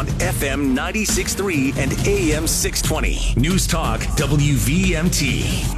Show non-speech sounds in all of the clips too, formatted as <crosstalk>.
on FM 96.3 and AM 620. News Talk WVMT.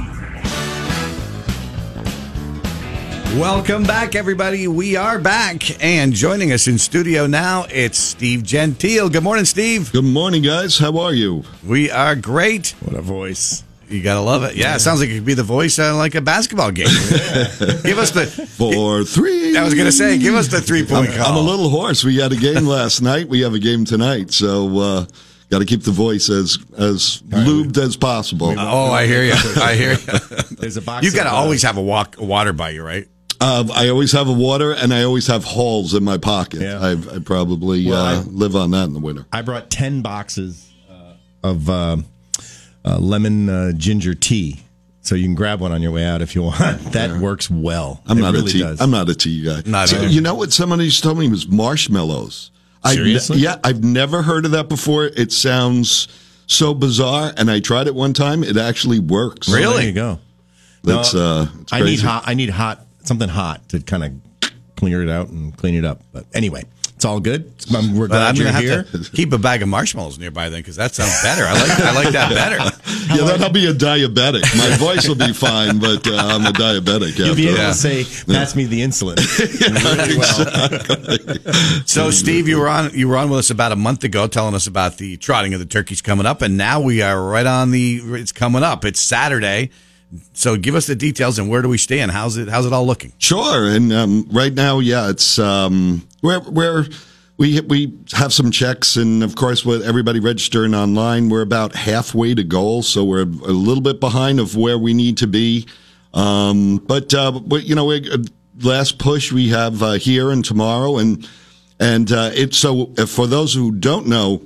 Welcome back, everybody. We are back, and joining us in studio now, it's Steve Gentile. Good morning, Steve. Good morning, guys. How are you? We are great. What a voice. You gotta love it. Yeah, it sounds like it could be the voice of like a basketball game. give us the For three. I was gonna say, give us the three point I'm, call. I'm a little hoarse. We had a game last night. We have a game tonight. So, uh, got to keep the voice as as lubed as possible. Oh, I hear you. I hear you. There's a box. You gotta uh, always have a walk water by you, right? Uh, I always have a water, and I always have holes in my pocket. Yeah. I, I probably Well, uh, I- live on that in the winter. I brought 10 boxes uh, of uh, lemon uh, ginger tea. So you can grab one on your way out if you want. <laughs> That works well. I'm it not really a tea. does. I'm not a tea guy. Not So, you know what? Somebody just told me was marshmallows. I've ne- Seriously? yeah, I've never heard of that before. It sounds so bizarre, and I tried it one time. It actually works. Well, Really? There you go. That's uh, it's I need hot. I need hot something hot to kind of clear it out and clean it up. But anyway, it's all good. I'm, we're But I'm glad you're have here. to keep a bag of marshmallows nearby then, because that sounds better. I like I like that better. <laughs> Yeah, that'll be a diabetic. My <laughs> voice will be fine, but uh, I'm a diabetic. You'll be able after to say, "Pass me the insulin." <laughs> really well. So, Steve, you were on you were on with us about a month ago, telling us about the trotting of the turkeys coming up, and now we are right on the. It's coming up. It's Saturday, so give us the details and where do we stand? How's it How's it all looking? Sure, and um, right now, yeah, it's um, we're we we have some checks, and of course, with everybody registering online, we're about halfway to goal, so we're a little bit behind of where we need to be. Um, but uh, but you know, we, uh, last push we have uh, here and tomorrow, and and uh, it's so uh, for those who don't know,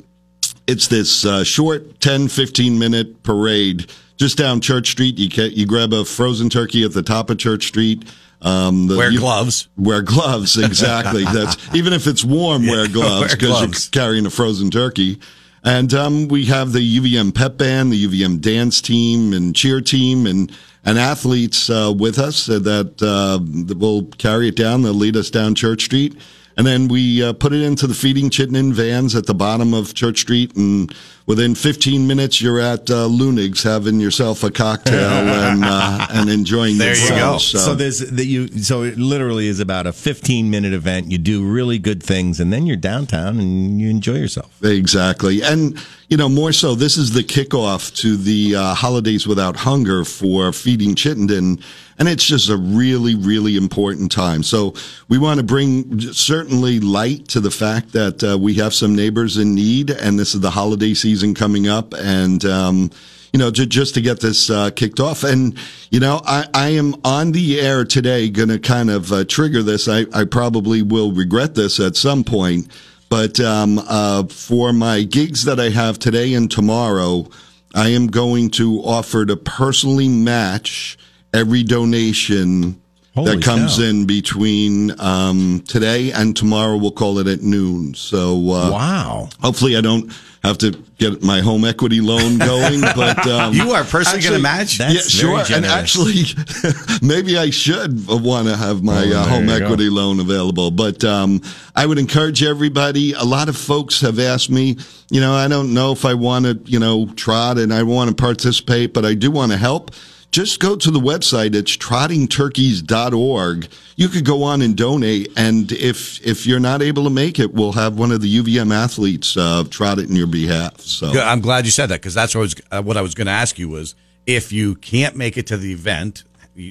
it's this uh, short 10 15 minute parade just down church street you can, you grab a frozen turkey at the top of church street um, the, Wear you- gloves. wear gloves <laughs> exactly that's even if it's warm <laughs> wear gloves because you're carrying a frozen turkey and um, we have the UVM pep band, the UVM dance team, and cheer team, and and athletes uh, with us that uh, that will carry it down. They'll lead us down Church Street, and then we uh, put it into the feeding chittenden vans at the bottom of Church Street, and within 15 minutes you're at uh, Leunig's having yourself a cocktail <laughs> and uh, and enjoying There you yourself. go. So there's that you. So it literally is about a 15 minute event. You do really good things, and then you're downtown and you enjoy yourself. Exactly. And, you know, more so, this is the kickoff to the uh, Holidays Without Hunger for Feeding Chittenden. And it's just a really, really important time. So we want to bring certainly light to the fact that uh, we have some neighbors in need, and this is the holiday season coming up. And, um, you know, ju- just to get this uh, kicked off. And, you know, I, I am on the air today going to kind of uh, trigger this. I, I probably will regret this at some point. But um, uh, for my gigs that I have today and tomorrow, I am going to offer to personally match every donation Holy that comes cow. in between um, today and tomorrow. We'll call it at noon. So uh, Wow. hopefully I don't have to get my home equity loan <laughs> going. But um, You are personally going to match. That's yeah, sure. very And actually, <laughs> maybe I should want to have my Oh, uh, home you go. equity loan available. But um, I would encourage everybody. A lot of folks have asked me, you know, I don't know if I want to, you know, trot and I want to participate, but I do want to help. Just go to the website. It's trottingturkeys.org. You could go on and donate. And if if you're not able to make it, we'll have one of the UVM athletes uh, trot it in your behalf. So Good. I'm glad you said that because that's what I was, uh, what I was going to ask you was if you can't make it to the event,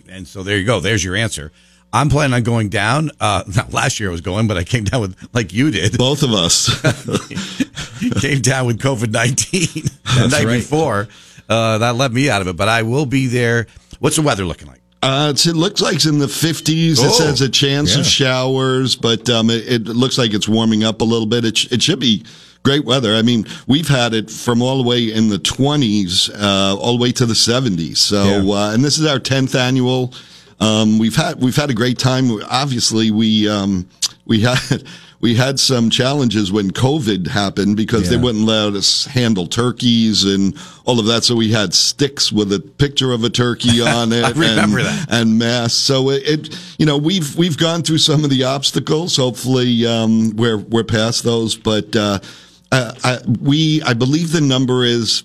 and so there you go. There's your answer. I'm planning on going down. Uh, <laughs> not last year I was going, but I came down with like you did. both of us. <laughs> came down with COVID nineteen the night right. before. Uh, that let me out of it, but I will be there. What's the weather looking like? Uh, it's, it looks like it's in the 50s. Oh, it says a chance yeah. of showers, but um, it, it looks like it's warming up a little bit. It, sh- it should be great weather. I mean, we've had it from all the way in the 20s, uh, all the way to the 70s. So, Yeah. uh, and this is our 10th annual. Um, we've had we've had a great time. Obviously, we um, we had we had some challenges when COVID happened because they wouldn't let us handle turkeys and all of that. So we had sticks with a picture of a turkey <laughs> on it. I remember and, that. and masks. So it, it, you know, we've we've gone through some of the obstacles. Hopefully, um, we're we're past those. But uh, uh, I, we, I believe the number is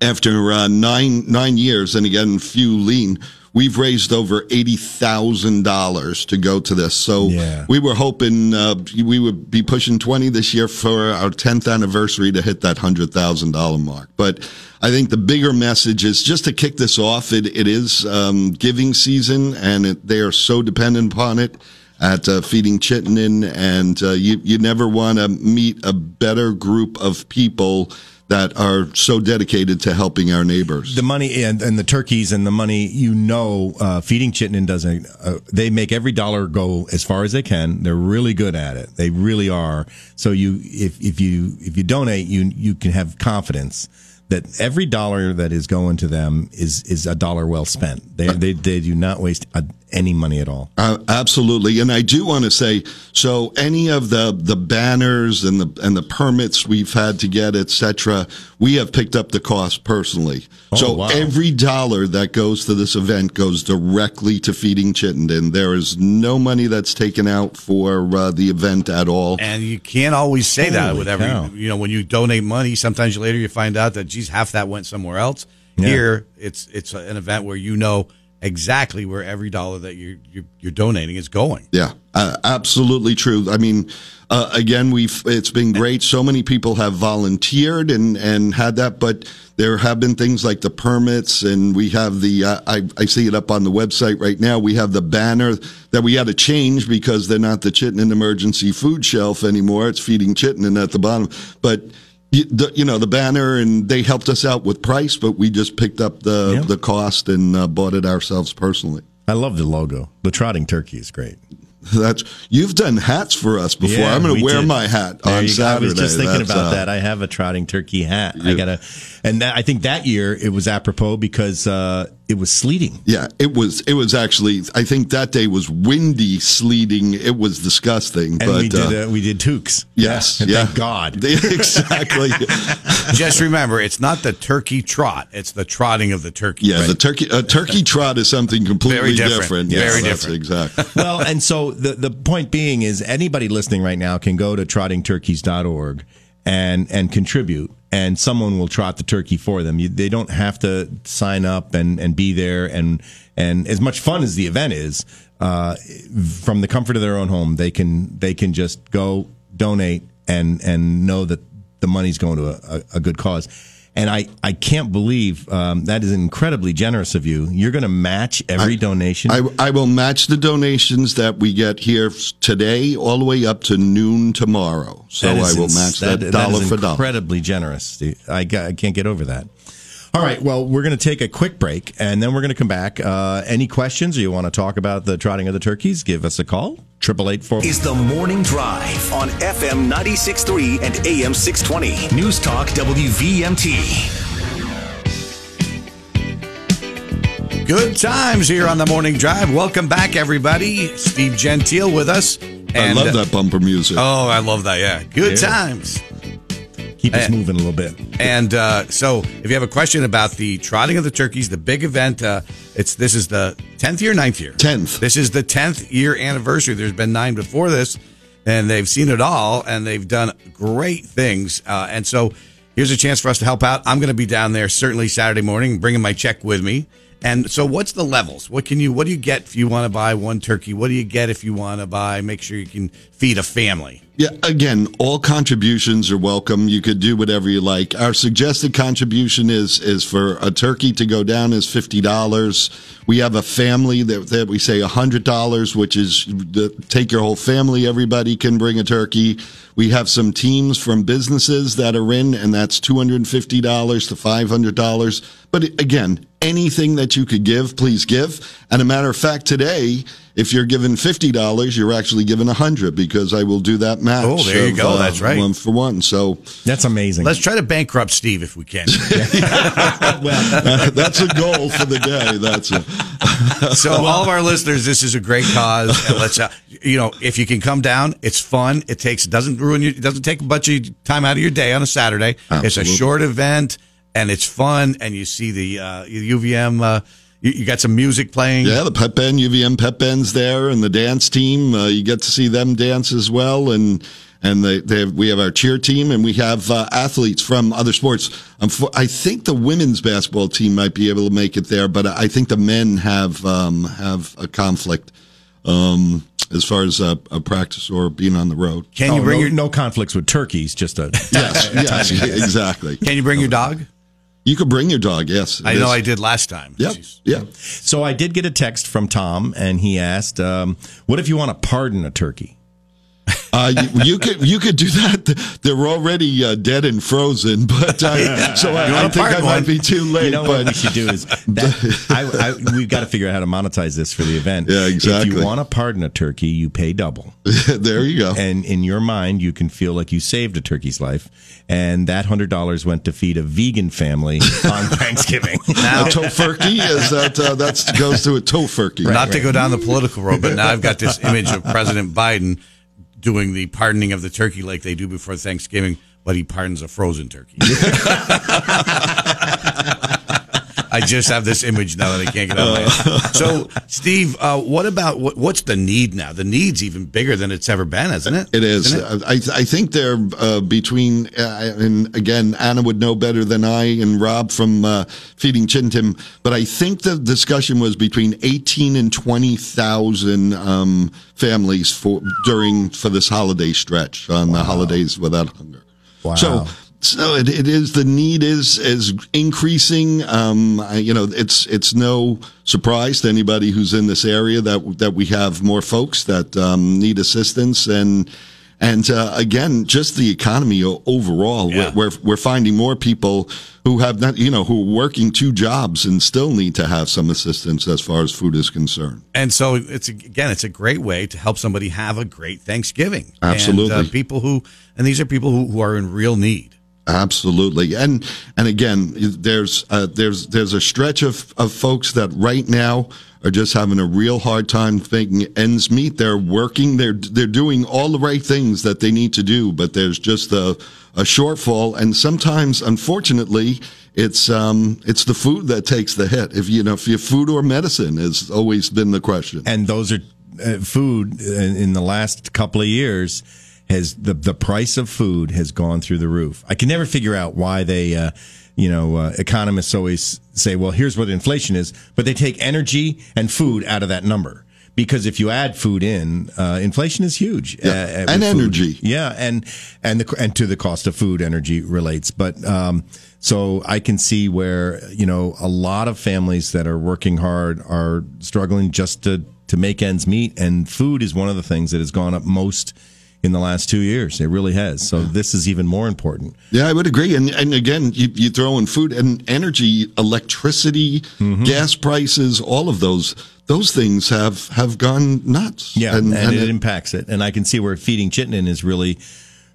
after uh, nine nine years, and again, few lean. We've raised over eighty thousand dollars to go to this. So Yeah. we were hoping uh, we would be pushing twenty this year for our tenth anniversary to hit that hundred thousand dollar mark. But I think the bigger message is just to kick this off. It it is um, giving season, and it, they are so dependent upon it at uh, feeding Chittenden, and uh, you you never want to meet a better group of people that are so dedicated to helping our neighbors. the money and, and the turkeys and the money, you know, uh, feeding Chittenden doesn't. Uh, they make every dollar go as far as they can. They're really good at it. They really are. So you, if if you if you donate, you you can have confidence that every dollar that is going to them is is a dollar well spent. They they they do not waste uh any money at all. Uh, absolutely, and I do want to say so. Any of the the banners and the and the permits we've had to get, etc., we have picked up the cost personally. so wow. every dollar that goes to this event goes directly to feeding Chittenden. There is no money that's taken out for uh, the event at all. And you can't always say that with every, cow. you know, when you donate money, sometimes later you find out that, geez, half that went somewhere else. Yeah. Here, it's it's an event where you know exactly where every dollar that you're, you're, you're donating is going. Yeah, uh, absolutely true. I mean, uh, again, we've it's been great. So many people have volunteered and and had that, but there have been things like the permits, and we have the uh, I I see it up on the website right now. We have the banner that we had to change because they're not the Chittenden Emergency Food Shelf anymore. It's feeding Chittenden at the bottom, but. You, the, you know the banner, and they helped us out with price, but we just picked up the Yeah. the cost and uh, bought it ourselves personally. I love the logo. The trotting turkey is great. <laughs> That's you've done hats for us before. Yeah, I'm going we to wear did. my hat There on you. Saturday. I was just thinking That's, about uh, that. I have a trotting turkey hat. I gotta, and that, I think that year it was apropos because uh, it was sleeting. Yeah, it was. It was actually. I think that day was windy, sleeting. It was disgusting. And but we did uh, uh, we did toques. yes, <laughs> yeah. Thank God. <laughs> exactly. <laughs> Just remember, it's not the turkey trot; it's the trotting of the turkey. Yeah, the turkey a turkey trot is something completely Very different. Yes, Very different. Exactly. well, and so the the point being is anybody listening right now can go to trottingturkeys.org and and contribute and someone will trot the turkey for them. You, they don't have to sign up and and be there and and as much fun as the event is, uh, from the comfort of their own home, they can they can just go donate and and know that the money's going to a, a, a good cause. And I, I can't believe um, that is incredibly generous of you. You're going to match every donation. I, I will match the donations that we get here today all the way up to noon tomorrow. So I will ins- match that, that dollar is for dollar. Incredibly generous. I, I can't get over that. All right. Well, we're going to take a quick break and then we're going to come back. Uh, any questions or you want to talk about the trotting of the turkeys? Give us a call. Triple eight four. Is the morning drive on FM 96.3 and AM 620. News Talk WVMT. Good times here on the morning drive. Welcome back, everybody. Steve Gentile with us. I love uh, that bumper music. Oh, I love that. Yeah, good Yeah. times. Keep us Eh. moving a little bit. And uh, so, if you have a question about the trotting of the turkeys, the big event, uh, it's this is the tenth year, 9th year, 10th. This is the tenth year anniversary. There's been nine before this, and they've seen it all, and they've done great things. Uh, and so, here's a chance for us to help out. I'm going to be down there certainly Saturday morning, bringing my check with me. And so, what's the levels? What can you? What do you get if you want to buy one turkey? What do you get if you want to buy? Make sure you can feed a family. Yeah, again, all contributions are welcome. You could do whatever you like. Our suggested contribution is is for a turkey to go down is fifty dollars. We have a family that, that we say hundred dollars, which is the, take your whole family. Everybody can bring a turkey. We have some teams from businesses that are in, and that's two hundred and fifty dollars to five hundred dollars. But again, anything that you could give, please give. And a matter of fact, today, if you're given fifty dollars, you're actually given a hundred because I will do that match. Oh, there you of, go. uh, That's right. One for one. So That's amazing. Let's try to bankrupt Steve if we can. <laughs> <laughs> well, that's a goal for the day. That's a, <laughs> So all of our listeners, this is a great cause, and let's uh, you know if you can come down, it's fun. It takes doesn't ruin you. It doesn't take a bunch of time out of your day on a Saturday. Absolutely. It's a short event, and it's fun, and you see the uh, UVM. Uh, you, you got some music playing. yeah, the pep band, UVM pep band's there, and the dance team. Uh, you get to see them dance as well, and and they, they have, we have our cheer team, and we have uh, athletes from other sports. Um, for, I think the women's basketball team might be able to make it there, but I think the men have um, have a conflict um, as far as a, a, practice or being on the road. Can you oh, bring no, your no conflicts with turkeys? Just a yes, <laughs> yes, exactly. Can you bring your dog? You could bring your dog. Yes, I know. I did last time. Yep. Yeah. So I did get a text from Tom, and he asked, um, "What if you want to pardon a turkey?" Uh, you, you, could you could do that. They're already uh, dead and frozen, but uh, so I, I think I might be too late. You know but, what we should do is that, <laughs> I, I, we've got to figure out how to monetize this for the event. Yeah, exactly. If you want to pardon a turkey, you pay double. <laughs> there you go. And in your mind, you can feel like you saved a turkey's life, and that hundred dollars went to feed a vegan family <laughs> on Thanksgiving. now, a tofurkey is that uh, that goes to a tofurkey. Right, Not right. to go down the political road, but now I've got this image of President Biden doing the pardoning of the turkey like they do before Thanksgiving, but he pardons a frozen turkey. <laughs> <laughs> I just have this image now that I can't get out of my head. So, Steve, uh, what about what, what's the need now? The need's even bigger than it's ever been, isn't it? It is. It? I, I think they're uh, between, uh, and again, Anna would know better than I and Rob from uh, Feeding Chittenden, but I think the discussion was between 18 and 20,000 um, families for during for this holiday stretch on wow. the holidays without hunger. Wow. So so it, it is the need is is increasing. Um, you know, it's it's no surprise to anybody who's in this area that that we have more folks that um, need assistance and. And uh, again, just the economy overall, yeah. we're, we're, finding more people who have not, you know, who are working two jobs and still need to have some assistance as far as food is concerned. And so it's again, it's a great way to help somebody have a great Thanksgiving. Absolutely, and, uh, people who, and these are people who, who are in real need. Absolutely, and and again, there's uh, there's there's a stretch of, of folks that right now are just having a real hard time making ends meet. They're working, they're they're doing all the right things that they need to do, but there's just a a shortfall, and sometimes, unfortunately, it's um it's the food that takes the hit. If you know, if your food or medicine has always been the question, and those are uh, food in, in the last couple of years has the the price of food has gone through the roof. I can never figure out why they, uh, you know, uh, economists always say, "Well, here's what inflation is," but they take energy and food out of that number because if you add food in, uh, inflation is huge yeah. uh, and energy. Yeah, and and the and to the cost of food, energy relates. But um, so I can see where you know a lot of families that are working hard are struggling just to to make ends meet, and food is one of the things that has gone up most in the last two years. It really has. So this is even more important. Yeah, I would agree. And and again, you, you throw in food and energy, electricity, mm-hmm. gas prices, all of those those things have have gone nuts. Yeah, and, and, and it, it, impacts it. And I can see where feeding Chittenden is really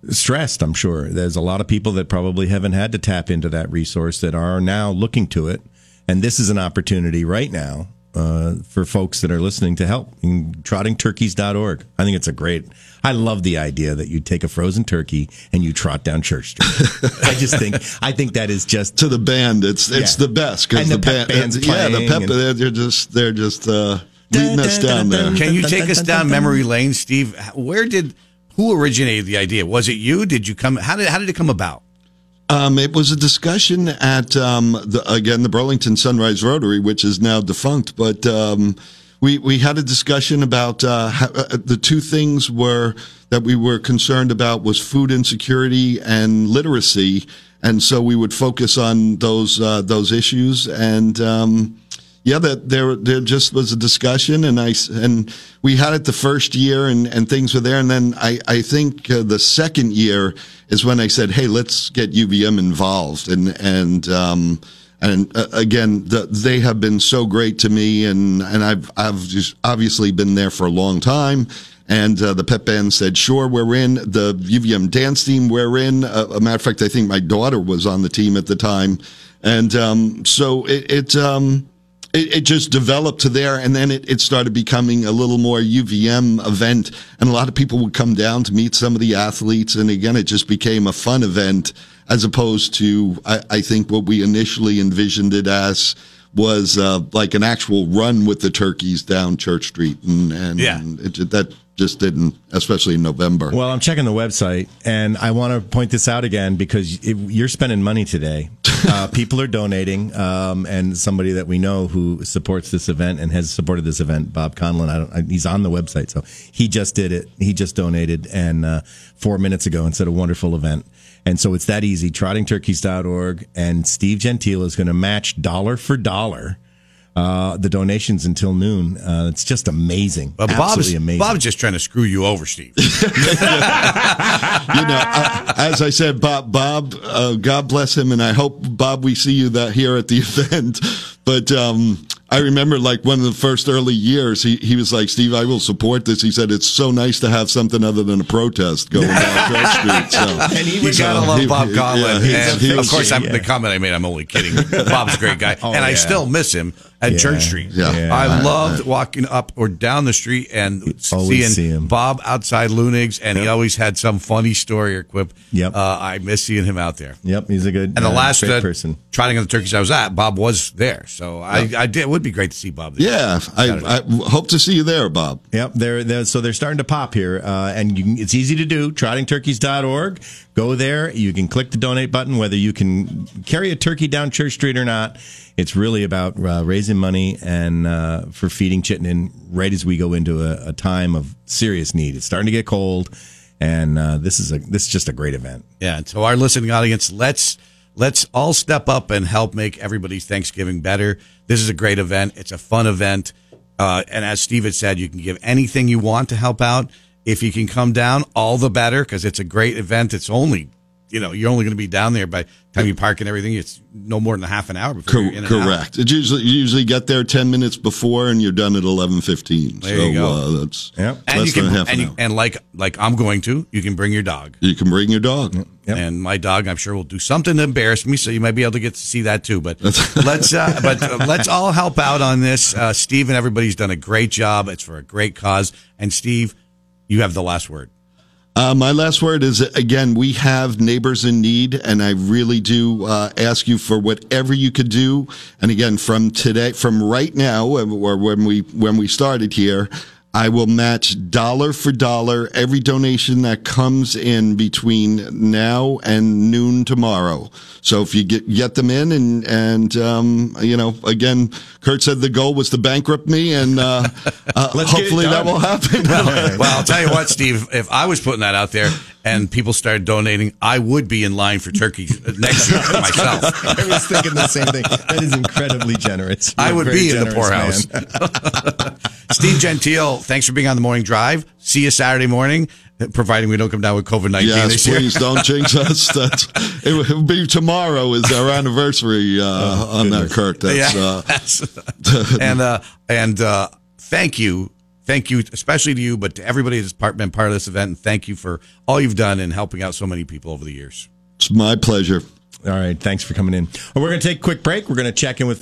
stressed. I'm sure there's a lot of people that probably haven't had to tap into that resource that are now looking to it. And this is an opportunity right now uh, for folks that are listening to help. Trottingturkeys.org. I think it's a great. I love the idea that you take a frozen turkey and you trot down Church Street. <laughs> I just think I think that is just to the band. It's it's yeah. the best because the, the band, band's yeah, the pep. And, they're just they're just uh, leading us down there. Can you take us down memory lane, Steve? Where did who originated the idea? Was it you? Did you come? How did how did it come about? Um, it was a discussion at um, the, again the Burlington Sunrise Rotary, which is now defunct. But um, we we had a discussion about uh, how, uh, the two things were that we were concerned about was food insecurity and literacy, and so we would focus on those uh, those issues and um, yeah, that there there just was a discussion, and I and we had it the first year, and and things were there, and then I I think uh, the second year is when I said, hey, let's get UVM involved, and and um and uh, again, the, they have been so great to me, and and I've I've just obviously been there for a long time. And uh, the pep band said, "Sure, we're in." The UVM dance team, we're in. Uh, a matter of fact, I think my daughter was on the team at the time, and um, so it, it um, it, it, just developed to there, and then it, it started becoming a little more UVM event, and a lot of people would come down to meet some of the athletes, and again, it just became a fun event as opposed to I, I think what we initially envisioned it as was uh, like an actual run with the turkeys down Church Street, and and yeah. it, that just didn't, especially in November. Well, I'm checking the website, and I want to point this out again because it, you're spending money today. Uh, people are donating, um, and somebody that we know who supports this event and has supported this event, Bob Conlon, I I, he's on the website, so he just did it. He just donated, and uh, four minutes ago, and said a wonderful event. And so it's that easy. TrottingTurkeys.org, and Steve Gentile is going to match dollar for dollar uh, the donations until noon. Uh, it's just amazing. But Absolutely Bob's, amazing. Bob's just trying to screw you over, Steve. <laughs> you know, uh, as I said, Bob, Bob, uh, God bless him, and I hope Bob, we see you that here at the <laughs> event. But um, I remember, like one of the first early years, he he was like, "Steve, I will support this." He said, "It's so nice to have something other than a protest going down Church <laughs> Street." So, And he You was, gotta uh, love he- Bob he- Conlon. yeah, of was- course, I'm, yeah. the comment I made, I'm only kidding. Bob's a great guy. Oh, and I still miss him at Yeah. Church Street. Yeah. Yeah. I I- loved walking up or down the street and seeing see him. Bob outside Leunig's, and he always had some funny story or quip. Yep. Uh, I miss seeing him out there. Yep, he's a good And the uh, last great uh, person. trotting of the turkeys I was at, Bob was there. So I, I did. It would be great to see Bob there. yeah, I, I hope to see you there, Bob. Yep, they're, they're so they're starting to pop here, uh, and you can, it's easy to do. TrottingTurkeys.org. Go there. You can click the donate button. Whether you can carry a turkey down Church Street or not, it's really about uh, raising money and uh, for feeding Chittenden right as we go into a, a time of serious need. It's starting to get cold, and uh, this is a this is just a great event. Yeah. To our listening audience, let's let's all step up and help make everybody's Thanksgiving better. This is a great event. It's a fun event. Uh, and as Steve had said, you can give anything you want to help out. If you can come down, all the better because it's a great event. It's only, you know, you're only going to be down there by the time you park and everything. It's no more than a half an hour before Co- you're in and out. correct. It usually you usually get there ten minutes before, and you're done at eleven fifteen. There so you go. Uh, that's Yep. And less you can, half and, an you, hour. and like like I'm going to, you can bring your dog. You can bring your dog. Yep. And my dog, I'm sure, will do something to embarrass me, so you might be able to get to see that too. But <laughs> let's, uh, but uh, let's all help out on this. Uh, Steve and everybody's done a great job. It's for a great cause. And Steve, you have the last word. Uh, my last word is again, we have neighbors in need, and I really do uh, ask you for whatever you could do. And again, from today, from right now, or when we when we started here, I will match dollar for dollar every donation that comes in between now and noon tomorrow. So if you get get them in, and and um, you know, again, Kurt said the goal was to bankrupt me, and uh, <laughs> uh, Let's get it hopefully that will happen. <laughs> Well, I'll tell you what, <laughs> Steve, if I was putting that out there and people started donating, I would be in line for turkey next year <laughs> myself. I was thinking the same thing. That is incredibly generous. You're I a would be in the poorhouse. <laughs> Steve Gentile, thanks for being on the morning drive. See you Saturday morning, providing we don't come down with COVID 19 Yes, this year. please don't jinx us. <laughs> That's it will be tomorrow is our anniversary uh, on that, Kurt. That's, yeah. uh, and uh, and uh, thank you, thank you, especially to you, but to everybody that's part, been part of this event. And thank you for all you've done in helping out so many people over the years. it's my pleasure. All right. Thanks for coming in. Well, we're going to take a quick break. We're going to check in with